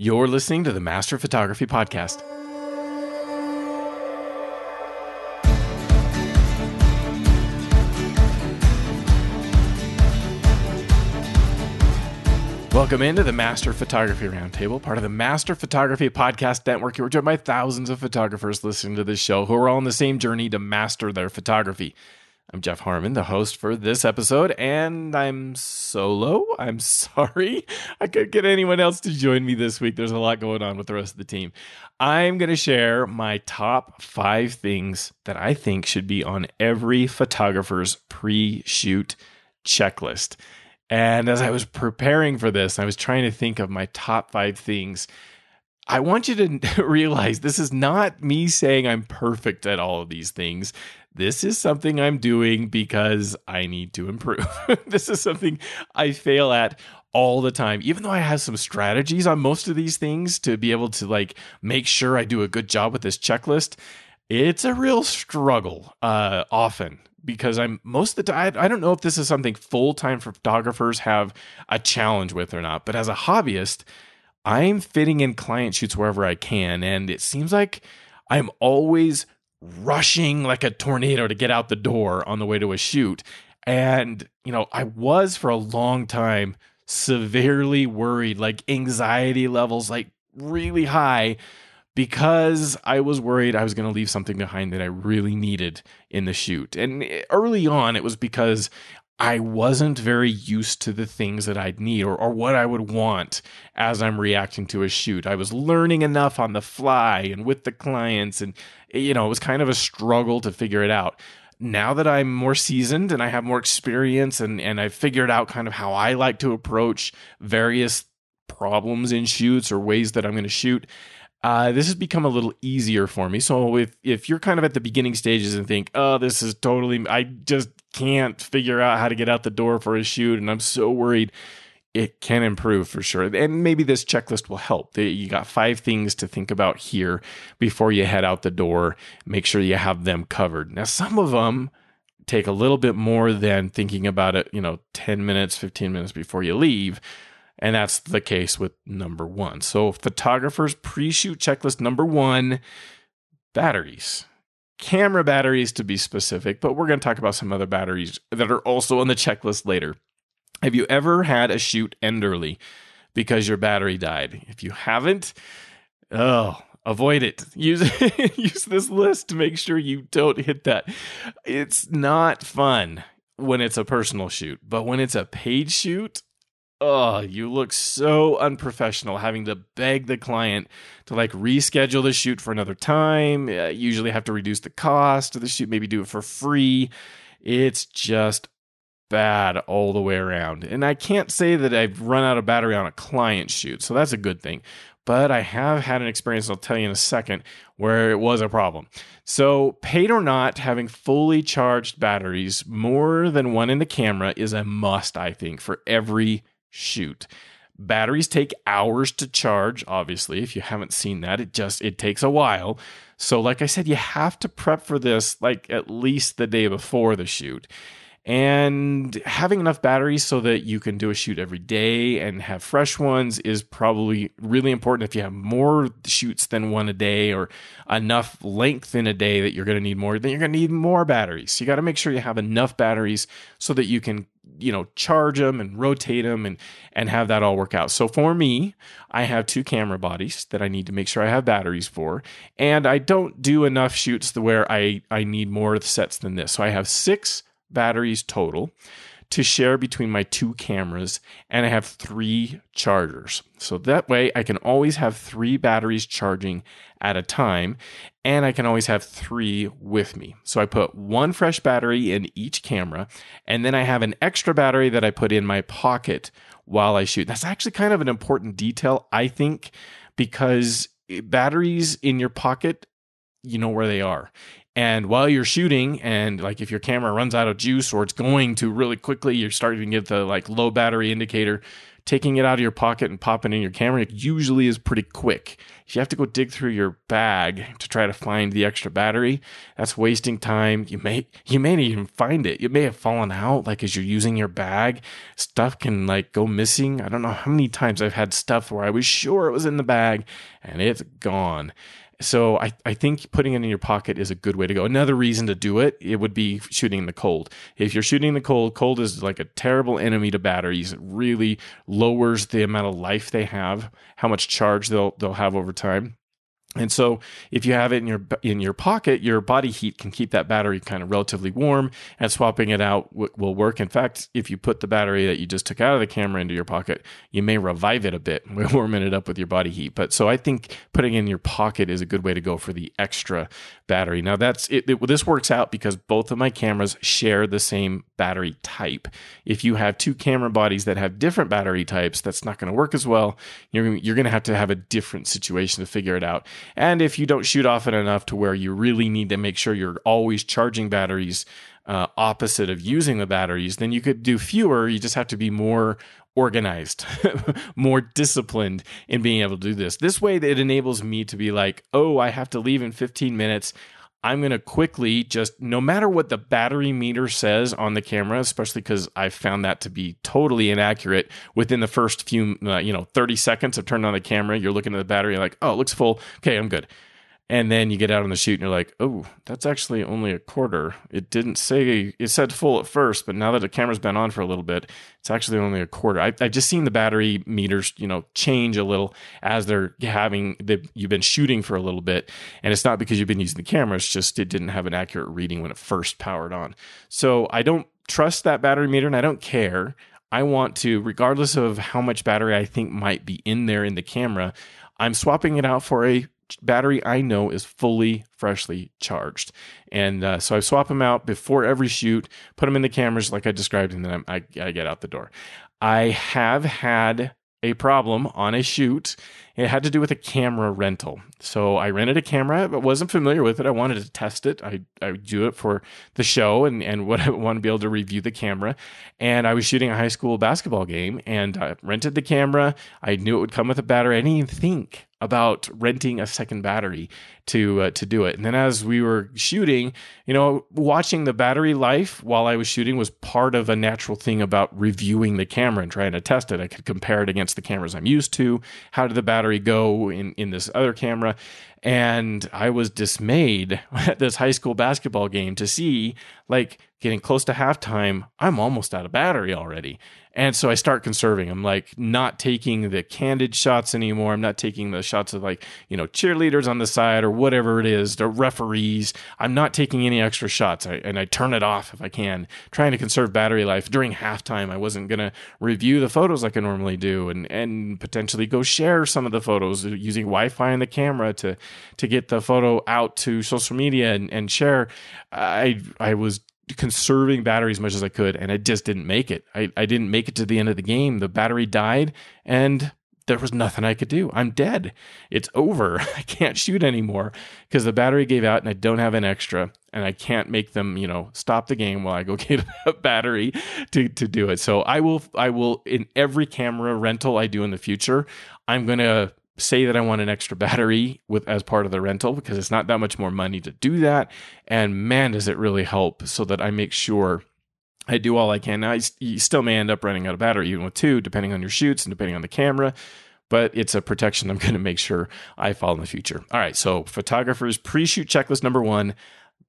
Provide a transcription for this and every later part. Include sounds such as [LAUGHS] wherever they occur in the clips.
You're listening to the Master Photography Podcast. Welcome into the Master Photography Roundtable, part of the Master Photography Podcast Network. You're joined by thousands of photographers listening to this show who are all on the same journey to master their photography. I'm Jeff Harmon, the host for this episode, and I'm solo. I'm [LAUGHS] sorry. I couldn't get anyone else to join me this week. There's a lot going on with the rest of the team. I'm going to share my top five things that I think should be on every photographer's pre shoot checklist. And as I was preparing for this, I was trying to think of my top five things. I want you to [LAUGHS] realize this is not me saying I'm perfect at all of these things this is something I'm doing because I need to improve. [LAUGHS] this is something I fail at all the time. Even though I have some strategies on most of these things to be able to like make sure I do a good job with this checklist, it's a real struggle uh, often because I'm most of the time, I don't know if this is something full time photographers have a challenge with or not, but as a hobbyist, I'm fitting in client shoots wherever I can. And it seems like I'm always rushing like a tornado to get out the door on the way to a shoot. And, you know, I was for a long time severely worried, like anxiety levels like really high because I was worried I was going to leave something behind that I really needed in the shoot. And eh, early on, it was because I wasn't very used to the things that I'd need or, or what I would want as I'm reacting to a shoot. I was learning enough on the fly and with the clients, and you know, it was kind of a struggle to figure it out. Now that I'm more seasoned and I have more experience and, and I've figured out kind of how I like to approach various problems in shoots or ways that I'm going to shoot, uh, this has become a little easier for me. So if if you're kind of at the beginning stages and think, oh, this is totally, I just can't figure out how to get out the door for a shoot, and I'm so worried. It can improve for sure. And maybe this checklist will help. You got five things to think about here before you head out the door. Make sure you have them covered. Now, some of them take a little bit more than thinking about it, you know, 10 minutes, 15 minutes before you leave. And that's the case with number one. So, photographers pre shoot checklist number one batteries camera batteries to be specific, but we're going to talk about some other batteries that are also on the checklist later. Have you ever had a shoot end early because your battery died? If you haven't, oh, avoid it. [LAUGHS] Use use this list to make sure you don't hit that. It's not fun when it's a personal shoot, but when it's a paid shoot, oh, you look so unprofessional having to beg the client to like reschedule the shoot for another time. Uh, usually have to reduce the cost of the shoot, maybe do it for free. It's just bad all the way around. And I can't say that I've run out of battery on a client shoot, so that's a good thing. But I have had an experience, I'll tell you in a second, where it was a problem. So, paid or not, having fully charged batteries, more than one in the camera, is a must, I think, for every shoot. Batteries take hours to charge, obviously. If you haven't seen that, it just it takes a while. So like I said, you have to prep for this like at least the day before the shoot and having enough batteries so that you can do a shoot every day and have fresh ones is probably really important if you have more shoots than one a day or enough length in a day that you're going to need more then you're going to need more batteries. You got to make sure you have enough batteries so that you can you know charge them and rotate them and and have that all work out. So for me i have two camera bodies that i need to make sure i have batteries for and i don't do enough shoots where i i need more sets than this. So i have six batteries total to share between my two cameras, and I have three chargers. So that way I can always have three batteries charging at a time, and I can always have three with me. So I put one fresh battery in each camera, and then I have an extra battery that I put in my pocket while I shoot. That's actually kind of an important detail, I think, because batteries in your pocket you know where they are. And while you're shooting, and like if your camera runs out of juice or it's going to really quickly, you're starting to get the like low battery indicator taking it out of your pocket and popping in your camera usually is pretty quick. If you have to go dig through your bag to try to find the extra battery, that's wasting time. You may you may not even find it. It may have fallen out like as you're using your bag. Stuff can like go missing. I don't know how many times I've had stuff where I was sure it was in the bag and it's gone. So I, I think putting it in your pocket is a good way to go. Another reason to do it, it would be shooting in the cold. If you're shooting in the cold, cold is like a terrible enemy to batteries. It really lowers the amount of life they have, how much charge they'll they'll have over time. And so if you have it in your in your pocket, your body heat can keep that battery kind of relatively warm and swapping it out w- will work. In fact, if you put the battery that you just took out of the camera into your pocket, you may revive it a bit, [LAUGHS] warming it up with your body heat. But so I think putting it in your pocket is a good way to go for the extra battery. Now that's it, it this works out because both of my cameras share the same battery type. If you have two camera bodies that have different battery types, that's not going to work as well. You're you're going to have to have a different situation to figure it out. And if you don't shoot often enough to where you really need to make sure you're always charging batteries uh, opposite of using the batteries, then you could do fewer. You just have to be more organized, [LAUGHS] more disciplined in being able to do this. This way, it enables me to be like, oh, I have to leave in 15 minutes. I'm going to quickly just, no matter what the battery meter says on the camera, especially because I found that to be totally inaccurate within the first few, uh, you know, 30 seconds of turning on the camera, you're looking at the battery, like, oh, it looks full. Okay, I'm good. And then you get out on the shoot and you're like, oh, that's actually only a quarter. It didn't say, it said full at first, but now that the camera's been on for a little bit, it's actually only a quarter. I, have just seen the battery meters, you know, change a little as they're having, the, you've been shooting for a little bit. And it's not because you've been using the camera, it's just it didn't have an accurate reading when it first powered on. So I don't trust that battery meter and I don't care. I want to, regardless of how much battery I think might be in there in the camera, I'm swapping it out for a battery I know is fully freshly charged. And uh, so I swap them out before every shoot, put them in the cameras like I described, and then I, I get out the door. I have had a problem on a shoot. It had to do with a camera rental. So I rented a camera, but wasn't familiar with it. I wanted to test it. I, I do it for the show and, and [LAUGHS] what I want to be able to review the camera. And I was shooting a high school basketball game and I rented the camera. I knew it would come with a battery. I didn't even think about renting a second battery to uh, to do it. And then as we were shooting, you know, watching the battery life while I was shooting was part of a natural thing about reviewing the camera and trying to test it. I could compare it against the cameras I'm used to. How did the battery go in in this other camera? And I was dismayed [LAUGHS] at this high school basketball game to see like getting close to halftime, I'm almost out of battery already. And so I start conserving. I'm like not taking the candid shots anymore. I'm not taking the shots of like, you know, cheerleaders on the side or whatever it is, the referees. I'm not taking any extra shots. I, and I turn it off if I can, trying to conserve battery life. During halftime, I wasn't going to review the photos like I normally do and, and potentially go share some of the photos uh, using Wi Fi in the camera to, to get the photo out to social media and, and share. I, I was conserving battery as much as I could, and I just didn't make it. I, I didn't make it to the end of the game. The battery died, and there was nothing I could do. I'm dead. It's over. [LAUGHS] I can't shoot anymore because the battery gave out and I don't have an extra and I can't make them, you know, stop the game while I go [LAUGHS] get a battery to, to do it. So I will, I will, in every camera rental I do in the future, I'm going to say that I want an extra battery with as part of the rental because it's not that much more money to do that. And man, does it really help so that I make sure I do all I can. Now, you still may end up running out of battery even with two, depending on your shoots and depending on the camera. But it's a protection I'm [LAUGHS] going to make sure I follow in the future. All right, so photographers pre-shoot checklist number one: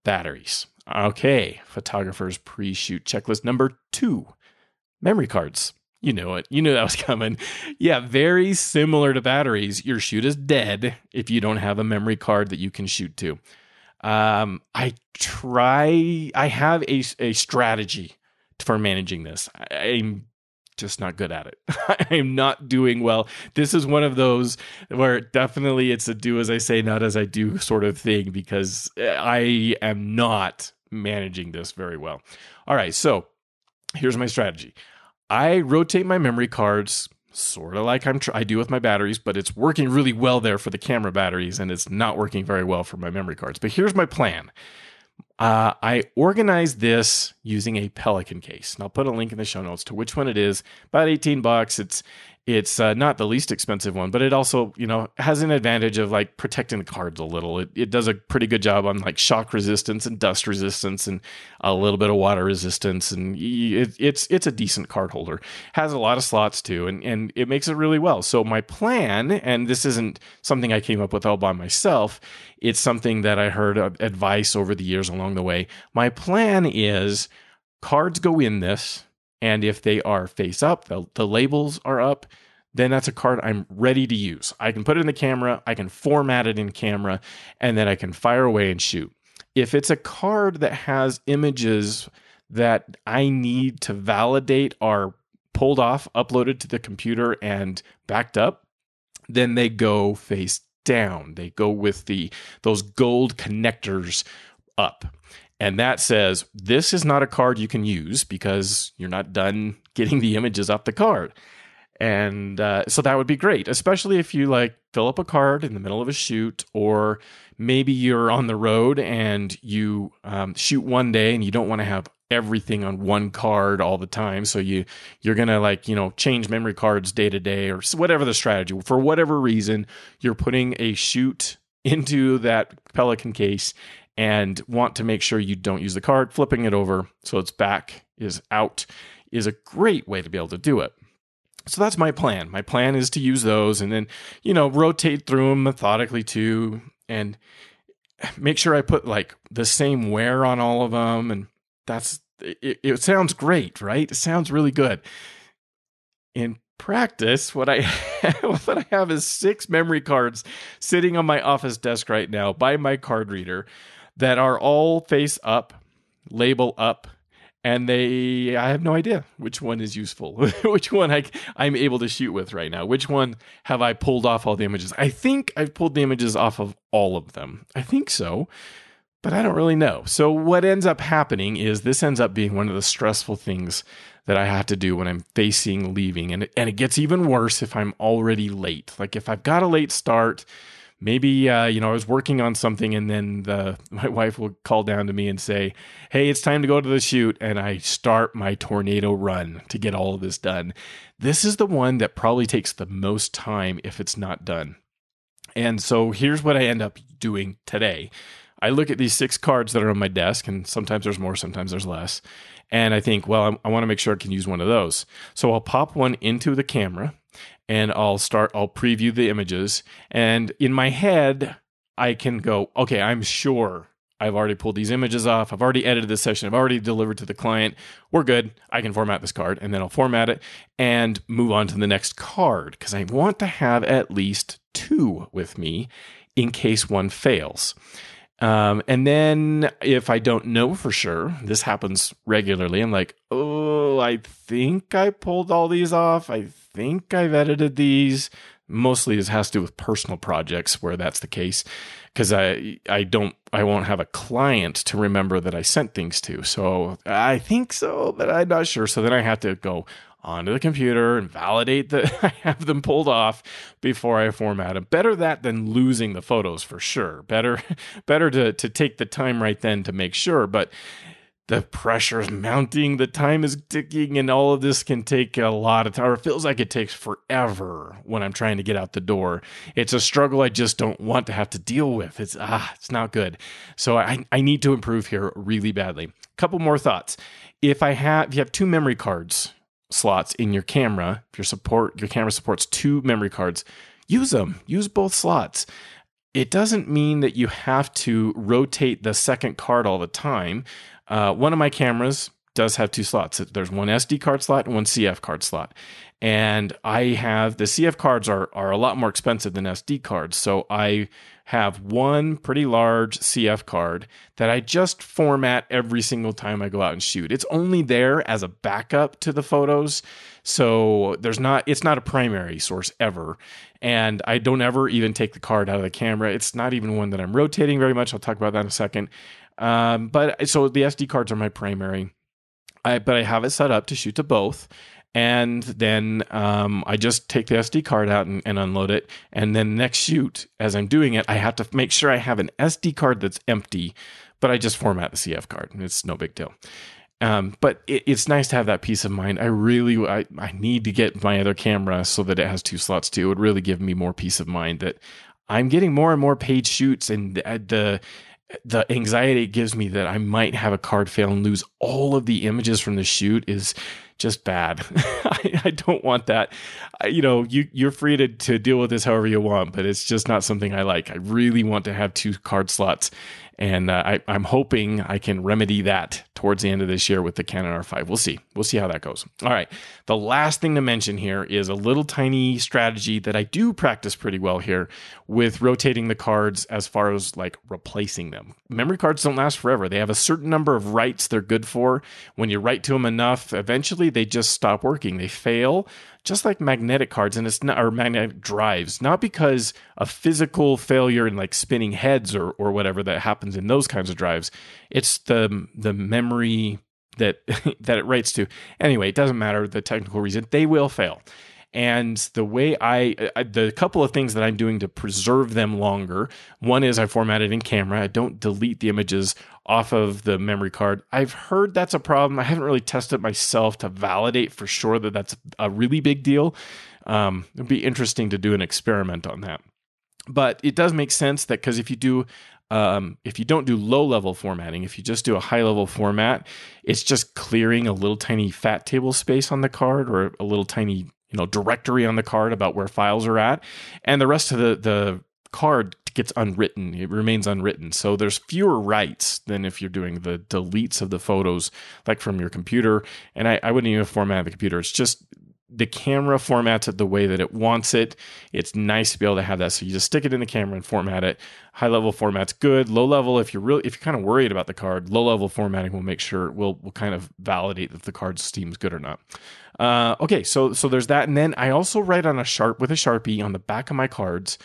batteries. Okay, photographers pre-shoot checklist number two: memory cards. You know it. You knew that was coming. Yeah, very similar to batteries. Your shoot is dead if you don't have a memory card that you can shoot to. Um, I try. I have a a strategy for managing this. I'm just not good at it. [LAUGHS] I'm not doing well. This is one of those where definitely it's a do as I say, not as I do sort of thing because I am not managing this very well. All right, so here's my strategy. I rotate my memory cards sort of like I'm tr- I do with my batteries, but it's working really well there for the camera batteries and it's not working very well for my memory cards. But here's my plan. Uh, I organized this using a Pelican case, and I'll put a link in the show notes to which one it is. About 18 bucks. It's it's uh, not the least expensive one, but it also, you know, has an advantage of like protecting the cards a little. It, it does a pretty good job on like shock resistance and dust resistance and a little bit of water resistance. And it, it's it's a decent card holder. Has a lot of slots too, and and it makes it really well. So my plan, and this isn't something I came up with all by myself. It's something that I heard advice over the years along the way. My plan is cards go in this and if they are face up, the, the labels are up, then that's a card I'm ready to use. I can put it in the camera, I can format it in camera, and then I can fire away and shoot. If it's a card that has images that I need to validate are pulled off, uploaded to the computer, and backed up, then they go face down. They go with the those gold connectors up. And that says this is not a card you can use because you're not done [LAUGHS] getting the images off the card. And uh, so that would be great, especially if you like fill up a card in the middle of a shoot, or maybe you're on the road and you um, shoot one day and you don't want to have everything on one card all the time. So you you're gonna like you know change memory cards day to day or whatever the strategy. For whatever reason, you're putting a shoot [LAUGHS] into that Pelican case and want to make sure you don't use the card, flipping it over so its back is out is a great way to be able to do it. So that's my plan. My plan is to use those and then, you know, rotate through them methodically too and make sure I put like the same wear on all of them. And that's, it, it sounds great, right? It sounds really good. In practice, what I [LAUGHS] what I have is six memory cards sitting on my office desk right now by my card reader that are all face up, label up, and they I have no idea which one is useful, [LAUGHS] which one I I'm able to shoot with right now. Which one have I pulled off all the images? I think I've pulled the images off of all of them. I think so. But I don't really know. So what ends up happening is this ends up being one of the stressful things that I have to do when I'm facing leaving and and it gets even worse if I'm already late. Like if I've got a late start, maybe uh, you know I was working on something and then the [LAUGHS] my wife will call down to me and say, "Hey, it's time to go to the shoot," and I start my tornado run to get all of this done. This is the one that probably takes the most time if it's not done. And so here's what I end up doing today. I look at these six cards that are on my desk, and sometimes there's more, sometimes there's less. And I think, well, I, I want to make sure I can use one of those. So I'll pop one into the camera and I'll start, I'll preview the images. And in my head, I can go, okay, I'm sure I've already pulled these images off. I've already edited this session. I've already delivered to the client. We're good. I can format this card and then I'll format it and move on to the next card because I want to have at least two with me in case one fails. Um, and then if I don't know for sure, this happens regularly. I'm like, oh, I think I pulled all these off. I think I've edited these. Mostly this has to do with personal projects where that's the case. Cause I, I don't, I won't have a client to remember that I sent things to. So I think so, but I'm not sure. So then I have to go, onto the computer and validate that [LAUGHS] I have them pulled off before I format them. Better that than losing the photos for sure. Better [LAUGHS] better to to take the time right then to make sure. But the pressure is mounting, the time is ticking, and all of this can take a lot of time. It feels like it takes forever when I'm trying to get out the door. It's a struggle I just don't want to have to deal with. It's ah, it's not good. So I, I need to improve here really badly. Couple more thoughts. If I have if you have two memory cards slots in your camera, if your support your camera supports two memory cards, use them. Use both slots. It doesn't mean that you have to rotate the second card all the time. Uh, one of my cameras does have two slots. There's one SD card slot and one CF card slot. And I have the CF cards are are a lot more expensive than SD cards. So I have one pretty large CF card that I just format every single time I go out and shoot. It's only there as a backup to the photos. So there's not it's not a primary source ever. And I don't ever even take the card out of the camera. It's not even one that I'm rotating very much. I'll talk about that in a second. Um, but so the SD cards are my primary. I, but I have it set up to shoot to both and then um, I just take the SD card out and, and, unload it. And then next shoot, as I'm doing it, I have to make sure I have an SD card that's empty but I just format the CF card. It's no big deal. Um, but it, it's nice to have that peace of mind. I really, I, I need to get my other camera so that it has two slots too. It would really give me more peace of mind that I'm getting more and more paid shoots and the, the anxiety it gives me that I might have a card fail and lose all of the images from the shoot is just bad. [LAUGHS] I, I, don't want that. I, you know, you you're free to to deal with this however you want, but it's just not something I like. I really want to have two card slots, and uh, I, I'm hoping I can remedy that towards the end of this year with the Canon R5. We'll see. We'll see how that goes. All right. The last thing to mention here is a little tiny strategy that I do practice pretty well here with rotating the cards as far as like replacing them. Memory cards don't last forever. They have a certain number of writes they're good for. When you write to them enough, eventually they just stop working. They fail just like magnetic cards and it's not or magnetic drives not because a physical failure in like spinning heads or or whatever that happens in those kinds of drives it's the the memory that [LAUGHS] that it writes to anyway it doesn't matter the technical reason they will fail and the way I, I, the couple of things that I'm doing to preserve them longer, one is I format it in camera. I don't delete the images off of the memory card. I've heard that's a problem. I haven't really tested myself to validate for sure that that's a really big deal. Um, it'd be interesting to do an experiment on that. But it does make sense that because if you do um, if you don't do low level formatting, if you just do a high level format, it's just clearing a little tiny fat table space on the card or a little tiny you know directory on the card about where files are at, and the rest of the the card gets unwritten. It remains unwritten. So there's fewer writes than if you're doing the deletes of the photos like from your computer. And I, I wouldn't even format the computer. It's just the camera formats it the way that it wants it. It's nice to be able to have that. So you just stick it in the camera and format it. High level format's good. Low level, if you're really if you're kind of worried about the card, low level formatting will make sure will will kind of validate if the card seems good or not. Uh, okay, so so there's that, and then I also write on a sharp with a sharpie on the back of my cards.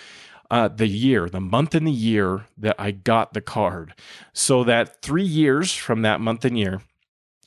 Uh, the year, the month and the year that I got the card, so that three years from that month and year,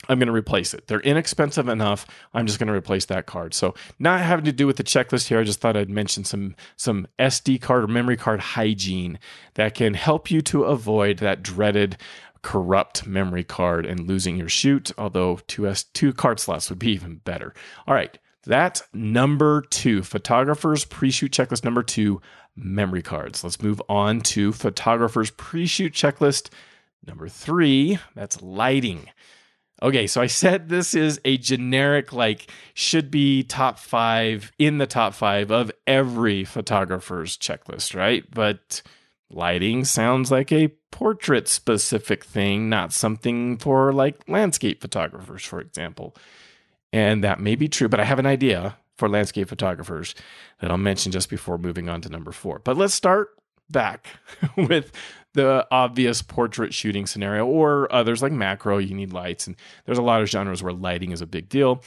I'm going to replace it. They're inexpensive enough. I'm just going to replace that card. So, not having to do with the checklist here, I just thought I'd mention some some SD card or memory card hygiene that can help you to avoid that dreaded corrupt memory card and losing your shoot. Although two S two card slots would be even better. All right, that's number two. Photographers pre-shoot checklist number two. Memory cards. Let's move on to photographers pre-shoot checklist number three. That's lighting. Okay, so I said this is a generic, like, should be top five in the top five of every photographer's checklist, right? But lighting sounds like a portrait specific thing, not something for like landscape photographers, for example. And that may be true, but I have an idea for landscape photographers that I'll mention just before moving on to number four. But let's start back [LAUGHS] with the obvious portrait shooting scenario or others like macro you need lights. And there's a lot of genres where lighting is a big deal.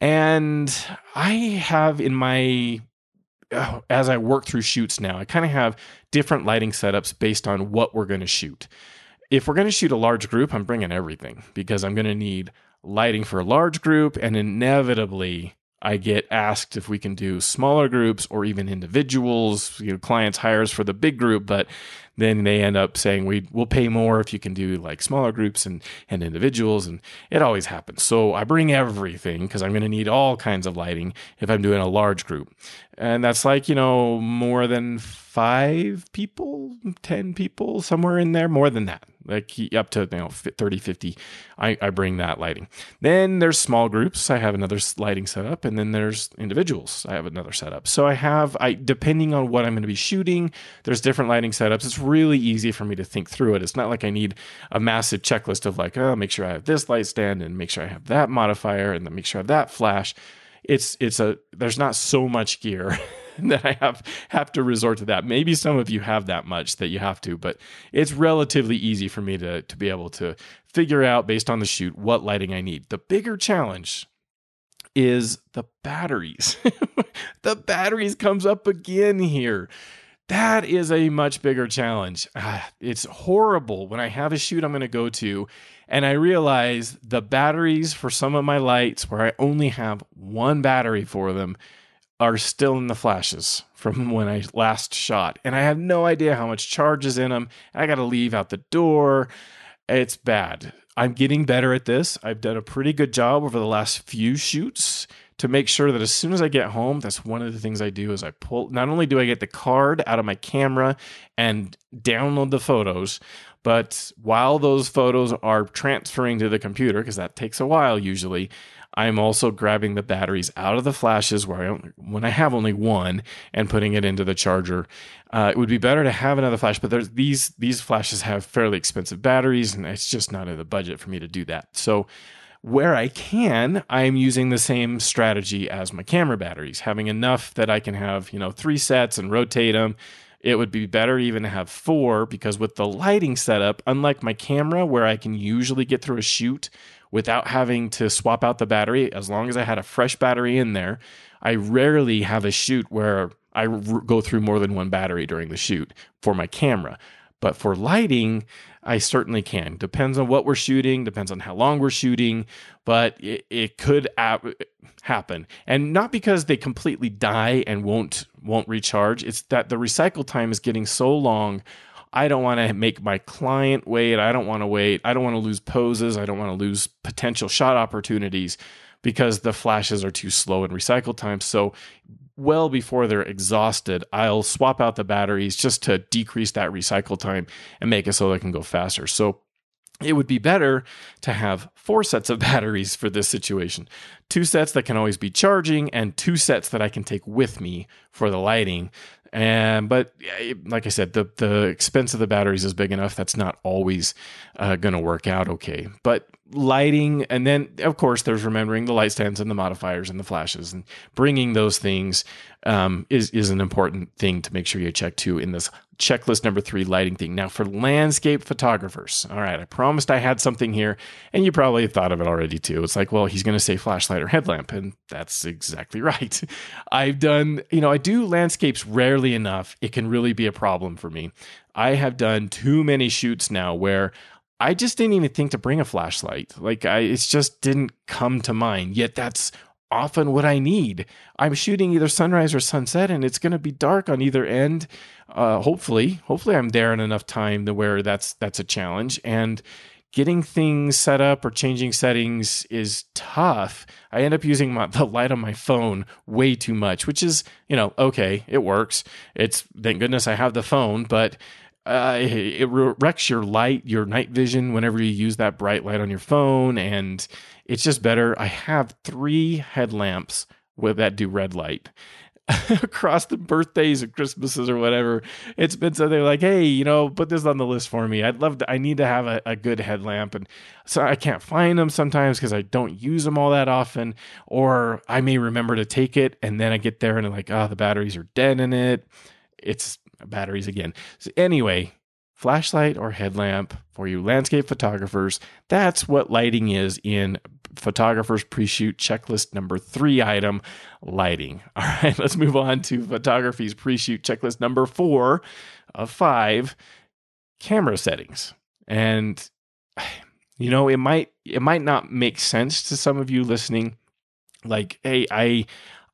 And i have in my uh, as i work through shoots now i kind of have different lighting setups based on what we're going to shoot. If we're going to shoot a large group i'm bringing everything because i'm going to need lighting for a large group and inevitably I get asked if we can do smaller groups or even individuals. You know, clients hires for the big group, but then they end up saying we will pay more if you can do like smaller groups and and individuals, and it always happens. So I bring everything because I'm going to need all kinds of lighting if I'm doing a large group, and that's like you know more than five people, ten people, somewhere in there, more than that. Like up to you know 30 50 I, I bring that lighting. Then there's small groups. I have another lighting setup and then there's individuals. I have another setup. So i have i depending on what i'm going to be shooting there's different lighting setups. It's really easy for me to think through it. It's not like i need a massive checklist of like oh make sure i have this light stand and make sure i have that modifier and then make sure i have that flash. It's it's a there's not so much gear [LAUGHS] [LAUGHS] that I have have to resort to that. Maybe some of you have that much that you have to, but it's relatively easy for me to to be able to figure out based on the shoot what lighting I need. The bigger challenge is the batteries. [LAUGHS] the batteries comes up again here. That is a much bigger challenge. Ah, it's horrible when I have a shoot I'm going to go to and I realize the batteries for some of my lights where I only have one battery for them are still in the flashes from when I last shot. And I have no idea how much charge is in them. I got to leave out the door. It's bad. I'm getting better at this. I've done a pretty good job over the last few shoots to make sure that as soon as I get home, that's one of the things I do is I pull not only do I get the card out of my camera and download the photos, but while those photos are transferring to the computer because that takes a while usually, I'm also grabbing the batteries out of the flashes where I when I have only one and putting it into the charger. Uh, it would be better to have another flash, but there's these these flashes have fairly expensive batteries, and it's just not in the budget for me to do that. So where I can, I'm using the same strategy as my camera batteries, having enough that I can have, you know, three sets and rotate them. It would be better even to have four because with the lighting setup, unlike my camera where I can usually get through a shoot without having to swap out the battery, as long as I had a fresh battery in there, I rarely have a shoot where I go through more than one battery during the shoot for my camera. But for lighting, I certainly can. Depends on what we're shooting, depends on how long we're shooting, but it, it could happen. And not because they completely die and won't won't recharge. It's that the recycle time is getting so long I don't want to make my client wait. I don't want to wait. I don't want to lose poses. I don't want to lose potential shot opportunities because the flashes are too slow in recycle time. So, well before they're exhausted, I'll swap out the batteries just to decrease that recycle time and make it so they can go faster. So, it would be better to have four sets of [LAUGHS] batteries for this situation two sets that can always be charging and two sets that I can take with me for the lighting and but like I said, the the expense of the batteries is big enough that's not always uh, going to work out okay. But lighting, and then of course there's remembering the light stands and the modifiers and the flashes, and bringing those things um, is is an important thing to make sure you check too in this checklist number three lighting thing. Now for landscape photographers, all right, I promised I had something here, and you probably thought of it already too. It's like, well, he's going to say flashlight or headlamp, and that's exactly [LAUGHS] right. I've done, you know, I do landscapes rarely enough. It can really be a problem for me. I have done too many shoots now where I just didn't even think to bring a flashlight. Like I, it just didn't come to mind. Yet that's often what I need. I'm shooting either sunrise or sunset, and it's going to be dark on either end. Uh, hopefully, hopefully I'm there in enough time to where that's that's a challenge. And getting things set up or changing settings is tough. I end up using my, [LAUGHS] the light on my phone way too much, which is, you know, okay, it works. It's thank goodness I have the phone, but uh, it wrecks your light, your night vision whenever you use that bright light on your phone, and it's just better. I have three headlamps with that do red light, [LAUGHS] across the birthdays or Christmases or whatever. It's been something like, hey, you know, put this on the list for me. I'd love to, I need to have a, a good headlamp. And so I can't find them sometimes because I don't use them all that often. Or I may remember to take it and then I get there and I'm like, oh, the batteries are dead in it. It's batteries again. So anyway, flashlight or headlamp for you landscape photographers. That's what lighting is in photographer's pre-shoot checklist number three item lighting. [LAUGHS] All right, let's move on to photography's pre-shoot checklist number four of five camera settings. And [SIGHS] you know, it might it might not make sense to some of you listening. Like, hey, I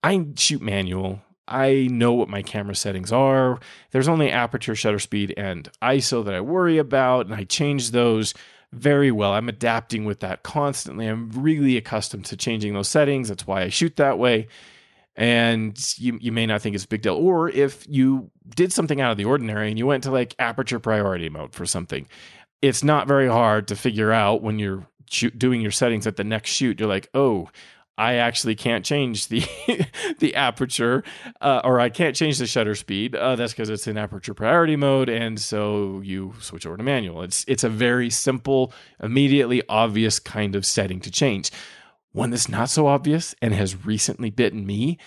I shoot manual. I know what my camera settings are. There's only aperture, shutter speed, and ISO that I worry about, and I change those very well. I'm adapting with that constantly. I'm really accustomed to changing those settings. That's why I shoot that way. And you, you may not think it's a big deal. Or if you did something out of the ordinary and you went to like aperture priority mode for something, it's not very hard to figure out when you're doing your settings at the next shoot. You're like, oh, I actually can't change the [LAUGHS] the aperture, uh, or I can't change the shutter speed. Uh, that's because it's in aperture priority mode, and so you switch over to manual. It's it's a very simple, immediately obvious kind of setting to change. One that's not so obvious and has recently bitten me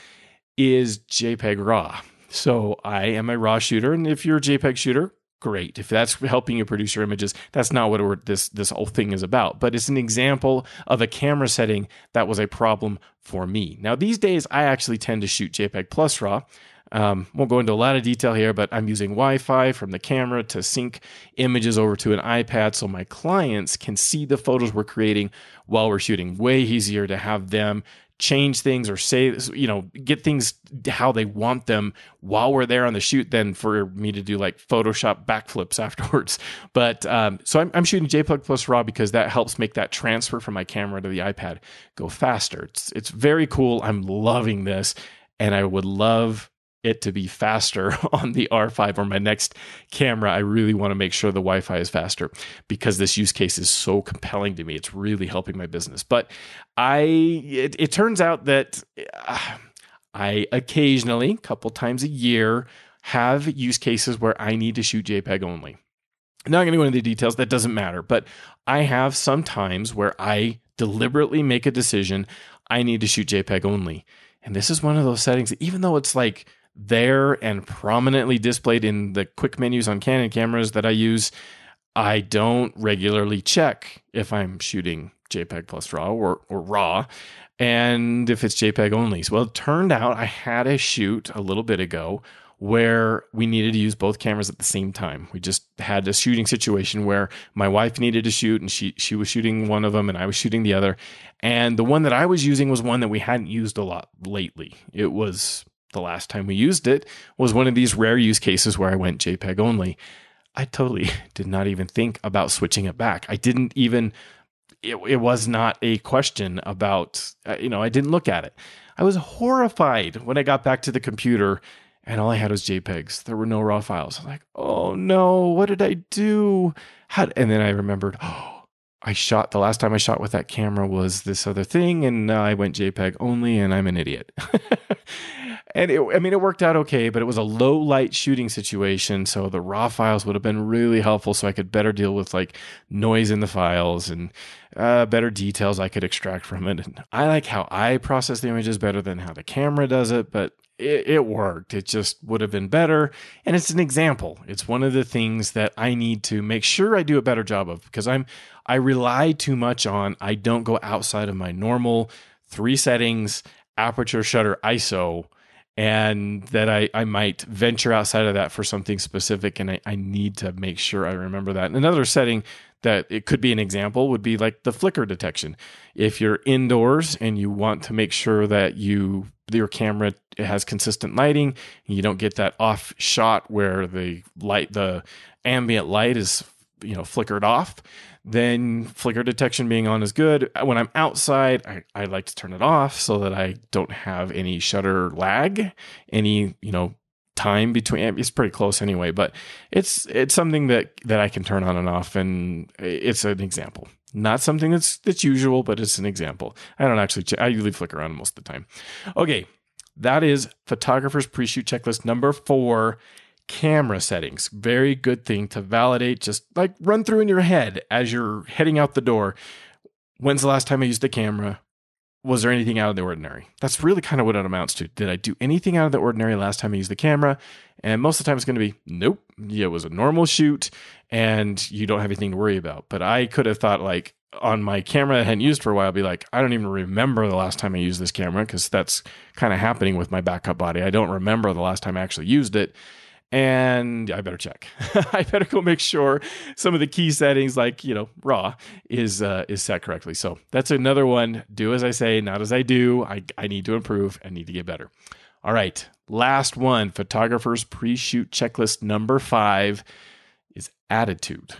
is JPEG RAW. So I am a RAW shooter, and if you're a JPEG shooter, great. If that's helping you produce your images, that's not what this this whole thing is about. But it's an example of a camera setting that was a problem for me. Now these days, I actually tend to shoot JPEG plus RAW. Um, won't go into a lot of detail here, but I'm using Wi-Fi from the camera to sync images over to an iPad so my clients can see the photos we're creating while we're shooting. Way easier to have them change things or say, you know, get things how they want them while we're there on the shoot than for me to do like Photoshop backflips [LAUGHS] afterwards. But um, so I'm, I'm shooting JPEG plus RAW because that helps make that transfer from my camera to the iPad go faster. It's, it's very cool. I'm loving this. And I would love it to be faster [LAUGHS] on the R5 or my next camera, I really want to make sure the Wi Fi is faster because this use case is so compelling to me. It's really helping my business. But I, it, it turns out that uh, I occasionally, a couple times a year, have use cases where I need to shoot JPEG only. I'm not going to go into the details, that doesn't matter. But I have some times where I deliberately make a decision I need to shoot JPEG only. And this is one of those settings, even though it's like, there and prominently displayed in the quick menus on Canon cameras that I use, I don't regularly check if I'm shooting JPEG plus RAW or, or RAW and if it's JPEG only. So, well, it turned out I had a shoot a little bit ago where we needed to use both cameras at the same time. We just had a shooting situation where my wife needed to shoot and she she was shooting one of them and I was shooting the other. And the one that I was using was one that we hadn't used a lot lately. It was the last time we used it was one of these rare use cases where I went JPEG only. I totally [LAUGHS] did not even think about switching it back. I didn't even, it, it was not a question about, uh, you know, I didn't look at it. I was horrified when I got back to the computer and all I had was JPEGs. There were no raw files. I'm like, oh no, what did I do? How, and then I remembered, [GASPS] oh, I shot the last time I shot with that camera was this other thing, and I went JPEG only, and I'm an idiot. [LAUGHS] and it, I mean, it worked out okay, but it was a low light shooting situation. So the raw files would have been really helpful so I could better deal with like noise in the files and uh, better details I could extract from it. And I like how I process the images better than how the camera does it, but it, it worked. It just would have been better. And it's an example. It's one of the things that I need to make sure I do a better job of because I'm, I rely too much on, I don't go outside of my normal three settings, aperture, shutter, ISO and that I, I might venture outside of that for something specific and I, I need to make sure I remember that. Another setting that it could be an example would be like the flicker detection. If you're indoors and you want to make sure that you your camera has consistent lighting, you don't get that off shot where the light the ambient light is you know flickered off then flicker detection being on is good. When I'm outside, I, I like to turn it off so that I don't have any shutter lag, any, you know, time between it's pretty close anyway but it's it's something that that i can turn on and off and it's an example. Not something that's that's usual but it's an example. I don't actually check, i usually flicker on most of the time. Okay that is photographer's pre-shoot checklist number four camera settings. Very good thing to validate, just like run through in your head as you're heading out the door. When's the last time I used the camera? Was there anything out of the ordinary? That's really kind of what it amounts to. Did I do anything out of the ordinary last time I used the camera? And most of the time it's going to be nope. Yeah, it was a normal shoot and you don't have anything to worry about. But I could have thought like on my camera I hadn't used for a while, I'd be like, I don't even remember the last time I used this camera because that's kind of happening with my backup body. I don't remember the last time I actually used it and I better check. [LAUGHS] I better go make sure some of the key settings, like you know, raw, is uh, is set correctly. So that's another one. Do as I say, not as I do. I I need to improve. I need to get better. All right, last one. Photographer's pre-shoot checklist number five is attitude.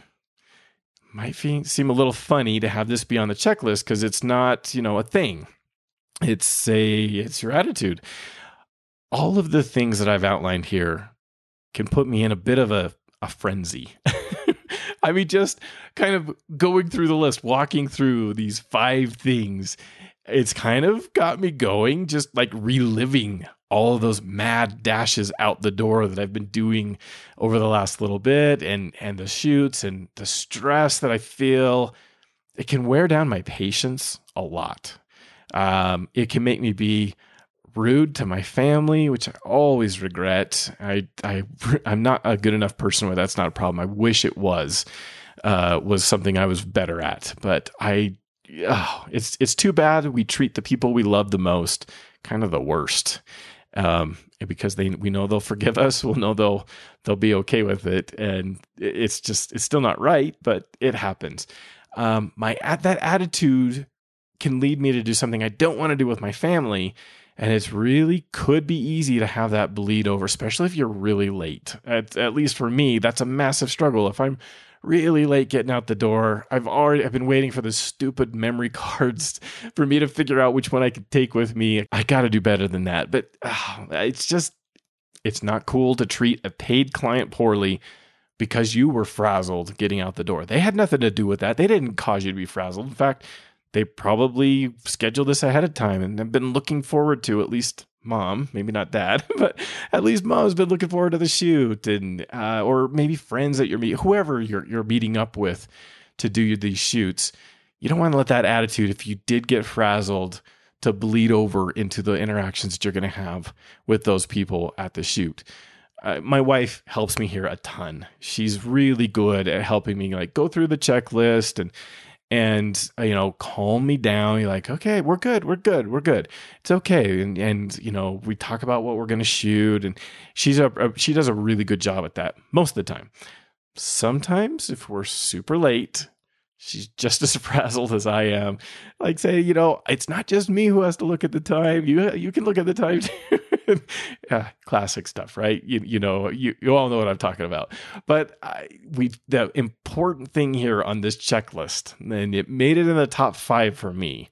Might seem a little funny to have this be on the checklist because it's not you know a thing. It's a it's your attitude. All of the things that I've outlined here can put me in a bit of a, a frenzy. [LAUGHS] I mean, just kind of going through the list, walking through these five things, it's kind of got me going, just like reliving all of those mad dashes out the door that I've been doing over the last little bit and and the shoots and the stress that I feel. It can wear down my patience a lot. Um, it can make me be rude to my family, which I always regret. I I [LAUGHS] I'm not a good enough person where that's not a problem. I wish it was uh, was something I was better at, but I oh, it's it's too bad we treat the people we love the most kind of the worst. Um, because they we know they'll forgive us, we'll know they'll they'll be okay with it, and it's just it's still not right, but it happens. Um, my at that attitude can lead me to do something I don't want to do with my family. And it's really could be easy to have that bleed over, especially if you're really late. At, at least for me, that's a massive struggle. If I'm really late getting out the door. I've already I've been waiting for the stupid memory [LAUGHS] cards for me to figure out which one I could take with me. I got to do better than that. But uh, it's just it's not cool to treat a paid client poorly because you were frazzled getting out the door. They had nothing to do with that. They didn't cause you to be frazzled. In fact, they probably scheduled this ahead of time and have been looking forward to at least mom, maybe not dad, [LAUGHS] but at least mom's been looking forward to the shoot, and uh, or maybe friends that you're meeting, whoever you're you're meeting up with to do these shoots. You don't want to let that attitude, if you did get frazzled, to bleed over into the interactions that you're going to have with those people at the shoot. Uh, my wife helps me here a ton. She's really good at helping me like go through the checklist and and uh, you know calm me down. You're like okay we're good we're good we're good. It's okay. And and you know we talk about what we're going to shoot and she's a, a, she does a really good job at that most of the time. Sometimes if we're super late she's just [LAUGHS] as frazzled as i am. Like say you know it's not just me who has to look at the time. You you can look at the time too [LAUGHS] yeah, classic stuff, right? You you know you you all know what I'm talking about. But I, we the important thing here on this checklist, and it made it in the top five for me,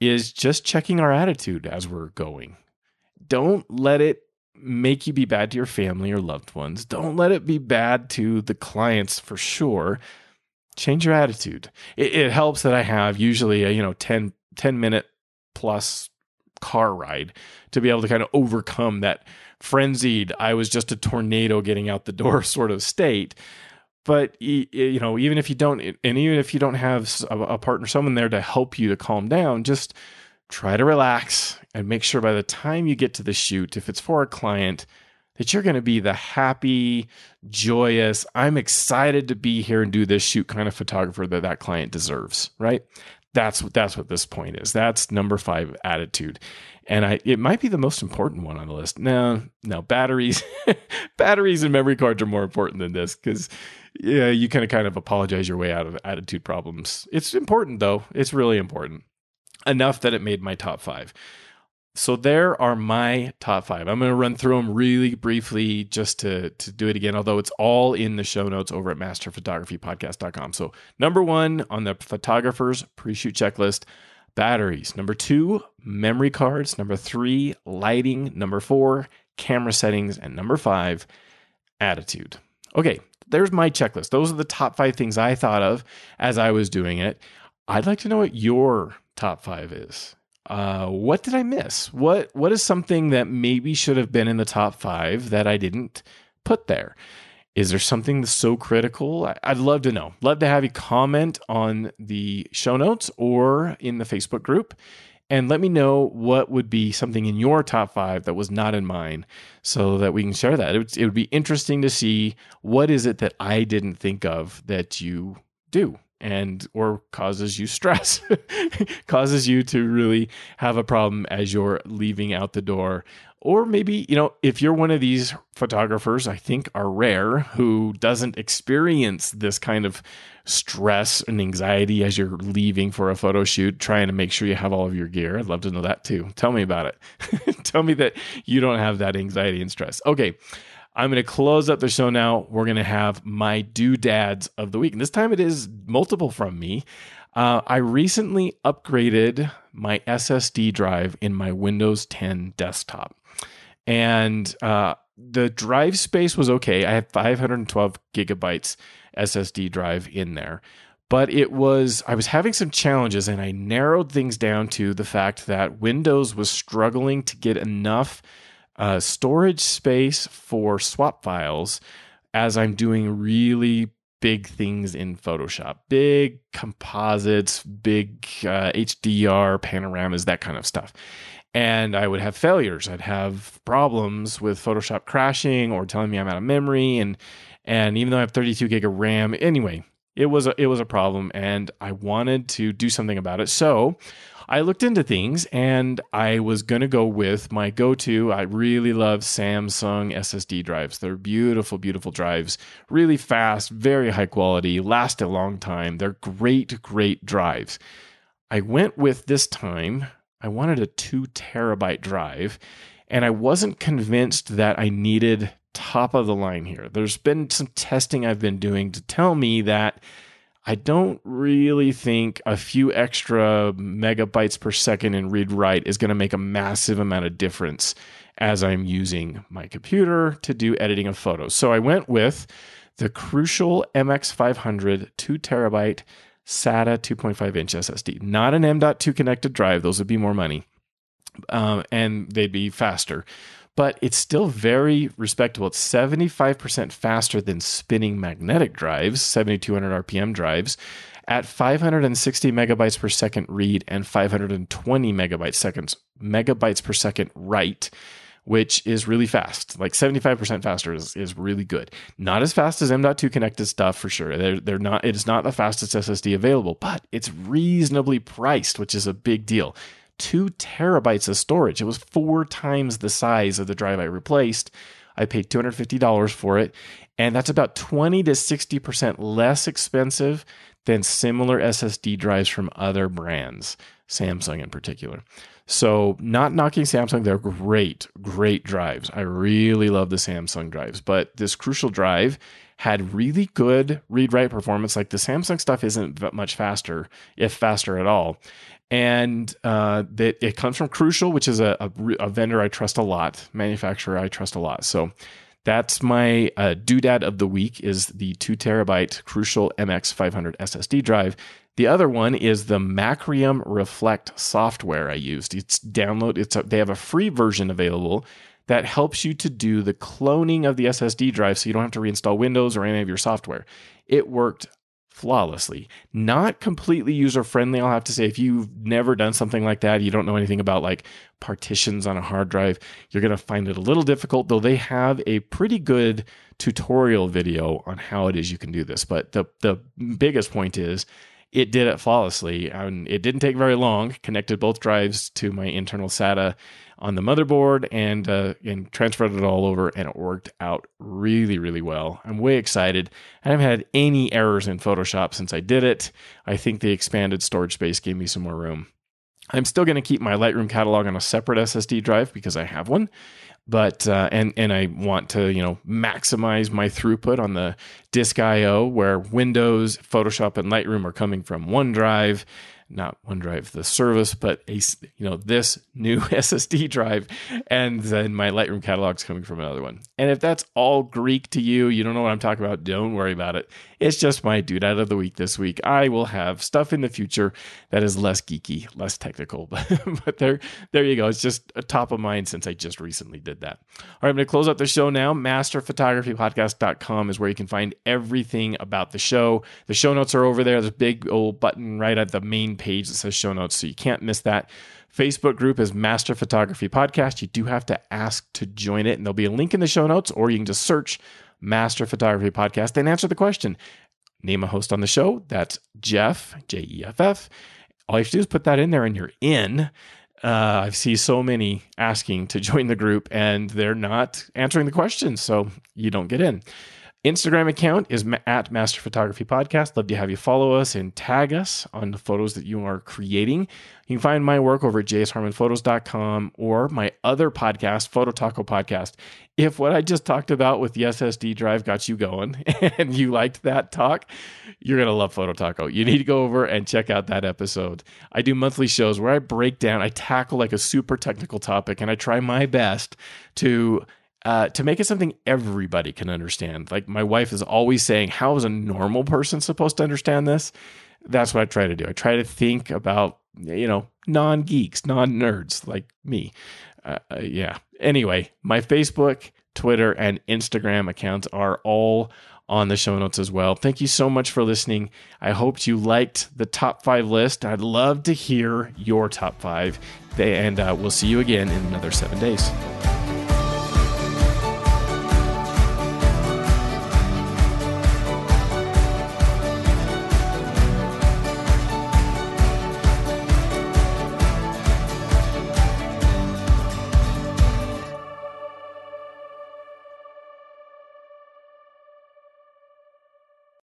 is just checking our attitude as we're going. Don't let it make you be bad to your family or loved ones. Don't let it be bad to the clients for sure. Change your attitude. It, it helps that I have usually a you know 10, 10 minute plus car ride to be able to kind of overcome that frenzied i was just a tornado getting out the door [LAUGHS] sort of state. But you know even if you don't and even if you don't have a partner someone there to help you to calm down just try to relax and make sure by the time you get to the shoot if it's for a client that you're going to be the happy joyous i'm excited to be here and do this shoot kind of photographer that that client deserves right that's what that's what this point is. That's number five attitude, and I it might be the most important one on the list. No, no batteries, [LAUGHS] batteries and memory cards are more important than this because yeah, you kind of kind of apologize your way out of attitude problems. It's important though. It's really important enough that it made my top five. So there are my top five. I'm going to run through them really briefly just to, to do it again, although it's all in the show notes over at masterphotographypodcast.com. So number one on the photographer's pre-shoot checklist, batteries. Number two, memory cards. Number three, lighting. Number four, camera settings. And number five, attitude. Okay, there's my checklist. Those are the top five things I thought of as I was doing it. I'd like to know what your top five is uh, what did I miss? What what is something that maybe should have been in the top five that I didn't put there? Is there something that's so critical? I'd love to know. Love to have you comment on the show notes or in the Facebook group and let me know what would be something in your top five that was not in mine so that we can share that. It would, it would be interesting to see what is it that I didn't think of that you do and or causes you stress [LAUGHS] causes you to really have a problem as you're leaving out the door. Or maybe you know if you're one of these photographers i think are rare who doesn't experience this kind of stress and anxiety as you're leaving for a photo shoot trying to make sure you have all of your gear. I'd love to know that too. Tell me about it. [LAUGHS] Tell me that you don't have that anxiety and stress. Okay I'm going to close up the show now. We're going to have my doodads of the week. And this time it is multiple from me. Uh, I recently upgraded my SSD drive in my Windows 10 desktop. And uh, the drive space was okay. I had 512 gigabytes SSD drive in there. But it was, I was having some challenges and I narrowed things down to the fact that Windows was struggling to get enough uh, storage space for swap files as I'm doing really big things in Photoshop, big composites, big uh, HDR panoramas, that kind of stuff. And I would have failures. I'd have problems with Photoshop crashing or telling me I'm out of memory. And and even though I have 32 gig of RAM, anyway, it was a, it was a problem, and I wanted to do something about it. So I looked into things and I was going to go with my go to. I really love Samsung SSD drives. They're beautiful, beautiful drives, really fast, very high quality, last a long time. They're great, great drives. I went with this time, I wanted a two terabyte drive, and I wasn't convinced that I needed top of the line here. There's been some testing I've been doing to tell me that I don't really think a few extra megabytes per second in read write is going to make a massive amount of difference as I'm using my computer to do editing of photos. So I went with the Crucial MX500 2 terabyte SATA 2.5 inch SSD, not an M.2 connected drive. Those would be more money. Um, and they'd be faster but it's still very respectable. It's 75% faster than spinning magnetic drives, 7200 RPM drives, at 560 megabytes per second read and 520 megabytes seconds megabytes per second write, which is really fast. Like 75% faster is, is really good. Not as fast as M.2 connected stuff for sure. They're, they're not, it is not the fastest SSD available, but it's reasonably priced, which is a big deal two terabytes of storage. It was four times the size of the drive I replaced. I paid $250 for it, and that's about 20 to 60% less expensive than similar SSD drives from other brands, Samsung in particular. So, not knocking Samsung, they're great, great drives. I really love the Samsung drives, but this Crucial drive had really good read write performance. Like the Samsung stuff isn't much faster, if faster at all and uh, that it comes from Crucial, which is a, a, a, vendor I trust a lot, manufacturer I trust a lot. So that's my uh, doodad of the week is the two terabyte Crucial MX 500 SSD drive. The other one is the Macrium Reflect software I used. It's download. It's a, they have a free version available that helps you to do the cloning of the SSD drive, so you don't have to reinstall Windows or any of your software. It worked flawlessly. Not completely user friendly, I'll have to say. If you've never done something like that, you don't know anything about like partitions on a hard drive, you're going to find it a little difficult, though they have a pretty good tutorial video on how it is you can do this. But the, the biggest point is, it did it flawlessly it didn't take very long connected both drives to my internal SATA on the motherboard and uh, and transferred it all over, and it worked out really really well. I'm way excited. I haven't had any errors in Photoshop since I did it. I think the expanded storage space gave me some more room. I'm still going to keep my Lightroom catalog on a separate SSD drive because I have one, but uh, and and I want to you know maximize my throughput on the disk I/O where Windows, Photoshop, and Lightroom are coming from OneDrive, not OneDrive, the service, but a you know this new [LAUGHS] SSD drive, and then my Lightroom catalog's coming from another one. And if that's all Greek to you, you don't know what I'm talking about. Don't worry about it. It's just my doodad of the week this week. I will have stuff in the future that is less geeky, less technical, [LAUGHS] but there there you go. It's just a top of mind since I just recently did that. All right, I'm going to close out the show now. Masterphotographypodcast.com is where you can find everything about the show. The show notes are over there. There's a big old button right at the main page that says show notes, so you can't miss that. Facebook group is Master Photography Podcast. You do have to ask to join it, and there'll be a link in the show notes, or you can just search Master Photography Podcast and answer the question. Name a host on the show. That's Jeff, J E F F. All you have to do is put that in there, and you're in. Uh, I see so many asking to join the group, and they're not answering the questions, so you don't get in. Instagram account is at Master Photography Podcast. Love to have you follow us and tag us on the photos that you are creating. You can find my work over at jsharmonphotos.com or my other podcast, Photo Taco Podcast. If what I just talked about with the SSD drive got you going [LAUGHS] and you liked that talk, you're going to love Photo Taco. You need to go over and check out that episode. I do monthly shows where I break down, I tackle like a super technical topic, and I try my best to uh, to make it something everybody can understand. Like my wife is always saying, How is a normal person supposed to understand this? That's what I try to do. I try to think about, you know, non geeks, non nerds like me. Uh, uh, yeah. Anyway, my Facebook, Twitter, and Instagram accounts are all on the show notes as well. Thank you so much for listening. I hoped you liked the top five list. I'd love to hear your top five. And uh, we'll see you again in another seven days.